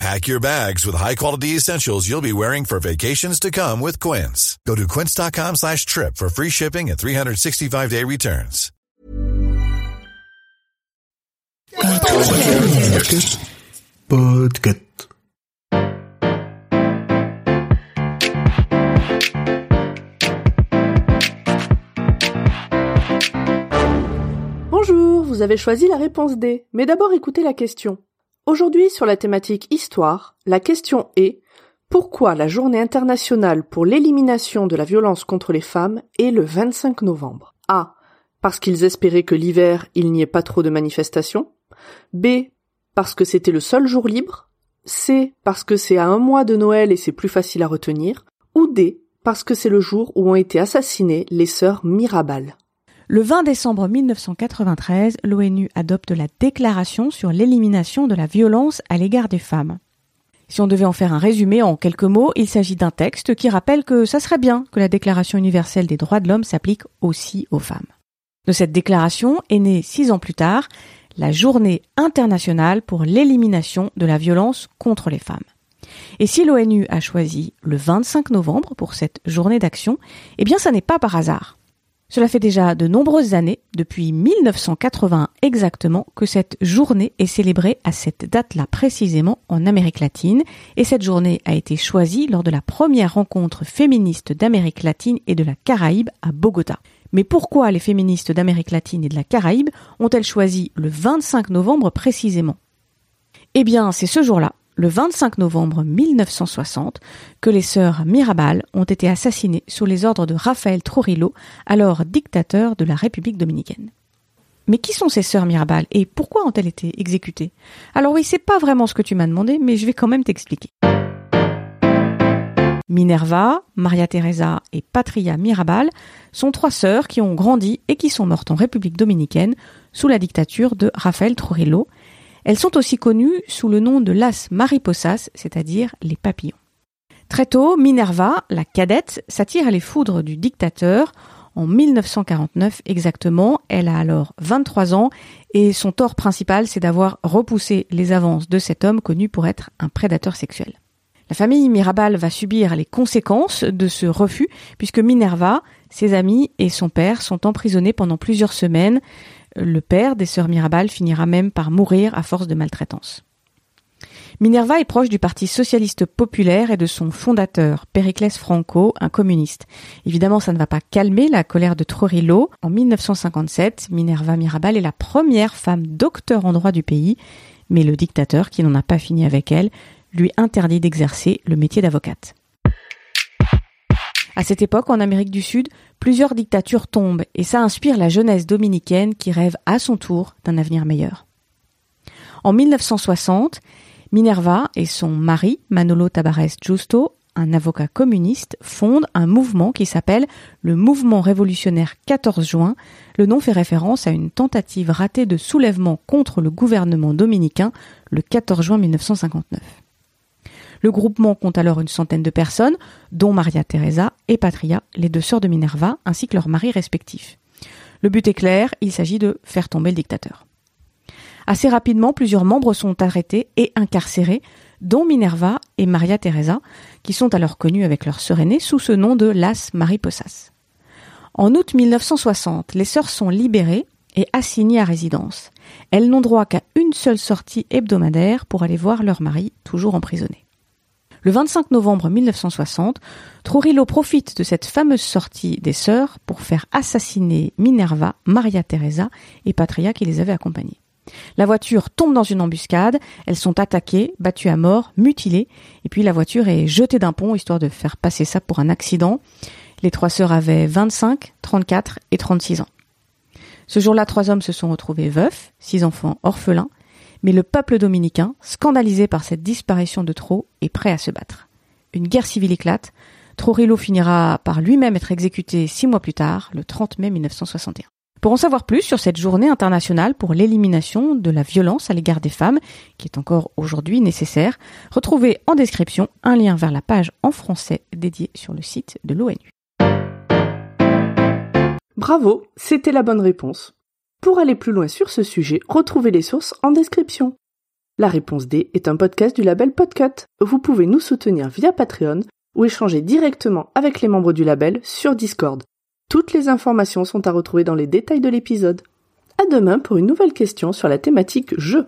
Pack your bags with high-quality essentials you'll be wearing for vacations to come with Quince. Go to quince.com slash trip for free shipping and 365-day returns. Podcast. Bonjour, vous avez choisi la réponse D, mais d'abord écoutez la question. Aujourd'hui sur la thématique histoire, la question est pourquoi la journée internationale pour l'élimination de la violence contre les femmes est le 25 novembre? A. Parce qu'ils espéraient que l'hiver il n'y ait pas trop de manifestations. B. Parce que c'était le seul jour libre. C. Parce que c'est à un mois de Noël et c'est plus facile à retenir. Ou D. Parce que c'est le jour où ont été assassinées les sœurs Mirabal. Le 20 décembre 1993, l'ONU adopte la déclaration sur l'élimination de la violence à l'égard des femmes. Si on devait en faire un résumé en quelques mots, il s'agit d'un texte qui rappelle que ça serait bien que la Déclaration universelle des droits de l'homme s'applique aussi aux femmes. De cette déclaration est née six ans plus tard la Journée internationale pour l'élimination de la violence contre les femmes. Et si l'ONU a choisi le 25 novembre pour cette journée d'action, eh bien ça n'est pas par hasard. Cela fait déjà de nombreuses années, depuis 1980 exactement, que cette journée est célébrée à cette date-là précisément en Amérique latine, et cette journée a été choisie lors de la première rencontre féministe d'Amérique latine et de la Caraïbe à Bogota. Mais pourquoi les féministes d'Amérique latine et de la Caraïbe ont-elles choisi le 25 novembre précisément? Eh bien, c'est ce jour-là le 25 novembre 1960 que les sœurs Mirabal ont été assassinées sous les ordres de Rafael Trujillo, alors dictateur de la République dominicaine. Mais qui sont ces sœurs Mirabal et pourquoi ont-elles été exécutées? Alors oui, c'est pas vraiment ce que tu m'as demandé, mais je vais quand même t'expliquer. Minerva, Maria Teresa et Patria Mirabal sont trois sœurs qui ont grandi et qui sont mortes en République dominicaine sous la dictature de Rafael Trujillo, elles sont aussi connues sous le nom de las mariposas, c'est-à-dire les papillons. Très tôt, Minerva, la cadette, s'attire les foudres du dictateur. En 1949 exactement, elle a alors 23 ans et son tort principal, c'est d'avoir repoussé les avances de cet homme connu pour être un prédateur sexuel. La famille Mirabal va subir les conséquences de ce refus puisque Minerva, ses amis et son père sont emprisonnés pendant plusieurs semaines. Le père des sœurs Mirabal finira même par mourir à force de maltraitance. Minerva est proche du Parti socialiste populaire et de son fondateur, Périclès Franco, un communiste. Évidemment, ça ne va pas calmer la colère de Trujillo. En 1957, Minerva Mirabal est la première femme docteur en droit du pays, mais le dictateur, qui n'en a pas fini avec elle, lui interdit d'exercer le métier d'avocate. À cette époque, en Amérique du Sud, plusieurs dictatures tombent et ça inspire la jeunesse dominicaine qui rêve à son tour d'un avenir meilleur. En 1960, Minerva et son mari, Manolo Tabares Justo, un avocat communiste, fondent un mouvement qui s'appelle le Mouvement révolutionnaire 14 juin. Le nom fait référence à une tentative ratée de soulèvement contre le gouvernement dominicain le 14 juin 1959. Le groupement compte alors une centaine de personnes, dont Maria Teresa et Patria, les deux sœurs de Minerva, ainsi que leurs maris respectifs. Le but est clair, il s'agit de faire tomber le dictateur. Assez rapidement, plusieurs membres sont arrêtés et incarcérés, dont Minerva et Maria Teresa, qui sont alors connus avec leur sœur aînée sous ce nom de Las Mariposas. En août 1960, les sœurs sont libérées et assignées à résidence. Elles n'ont droit qu'à une seule sortie hebdomadaire pour aller voir leur mari, toujours emprisonné. Le 25 novembre 1960, Trujillo profite de cette fameuse sortie des sœurs pour faire assassiner Minerva, Maria Teresa et Patria qui les avaient accompagnées. La voiture tombe dans une embuscade, elles sont attaquées, battues à mort, mutilées, et puis la voiture est jetée d'un pont histoire de faire passer ça pour un accident. Les trois sœurs avaient 25, 34 et 36 ans. Ce jour-là, trois hommes se sont retrouvés veufs, six enfants orphelins, mais le peuple dominicain, scandalisé par cette disparition de trop, est prêt à se battre. Une guerre civile éclate. Trujillo finira par lui-même être exécuté six mois plus tard, le 30 mai 1961. Pour en savoir plus sur cette journée internationale pour l'élimination de la violence à l'égard des femmes, qui est encore aujourd'hui nécessaire, retrouvez en description un lien vers la page en français dédiée sur le site de l'ONU. Bravo, c'était la bonne réponse. Pour aller plus loin sur ce sujet, retrouvez les sources en description. La réponse D est un podcast du label Podcut. Vous pouvez nous soutenir via Patreon ou échanger directement avec les membres du label sur Discord. Toutes les informations sont à retrouver dans les détails de l'épisode. À demain pour une nouvelle question sur la thématique jeu.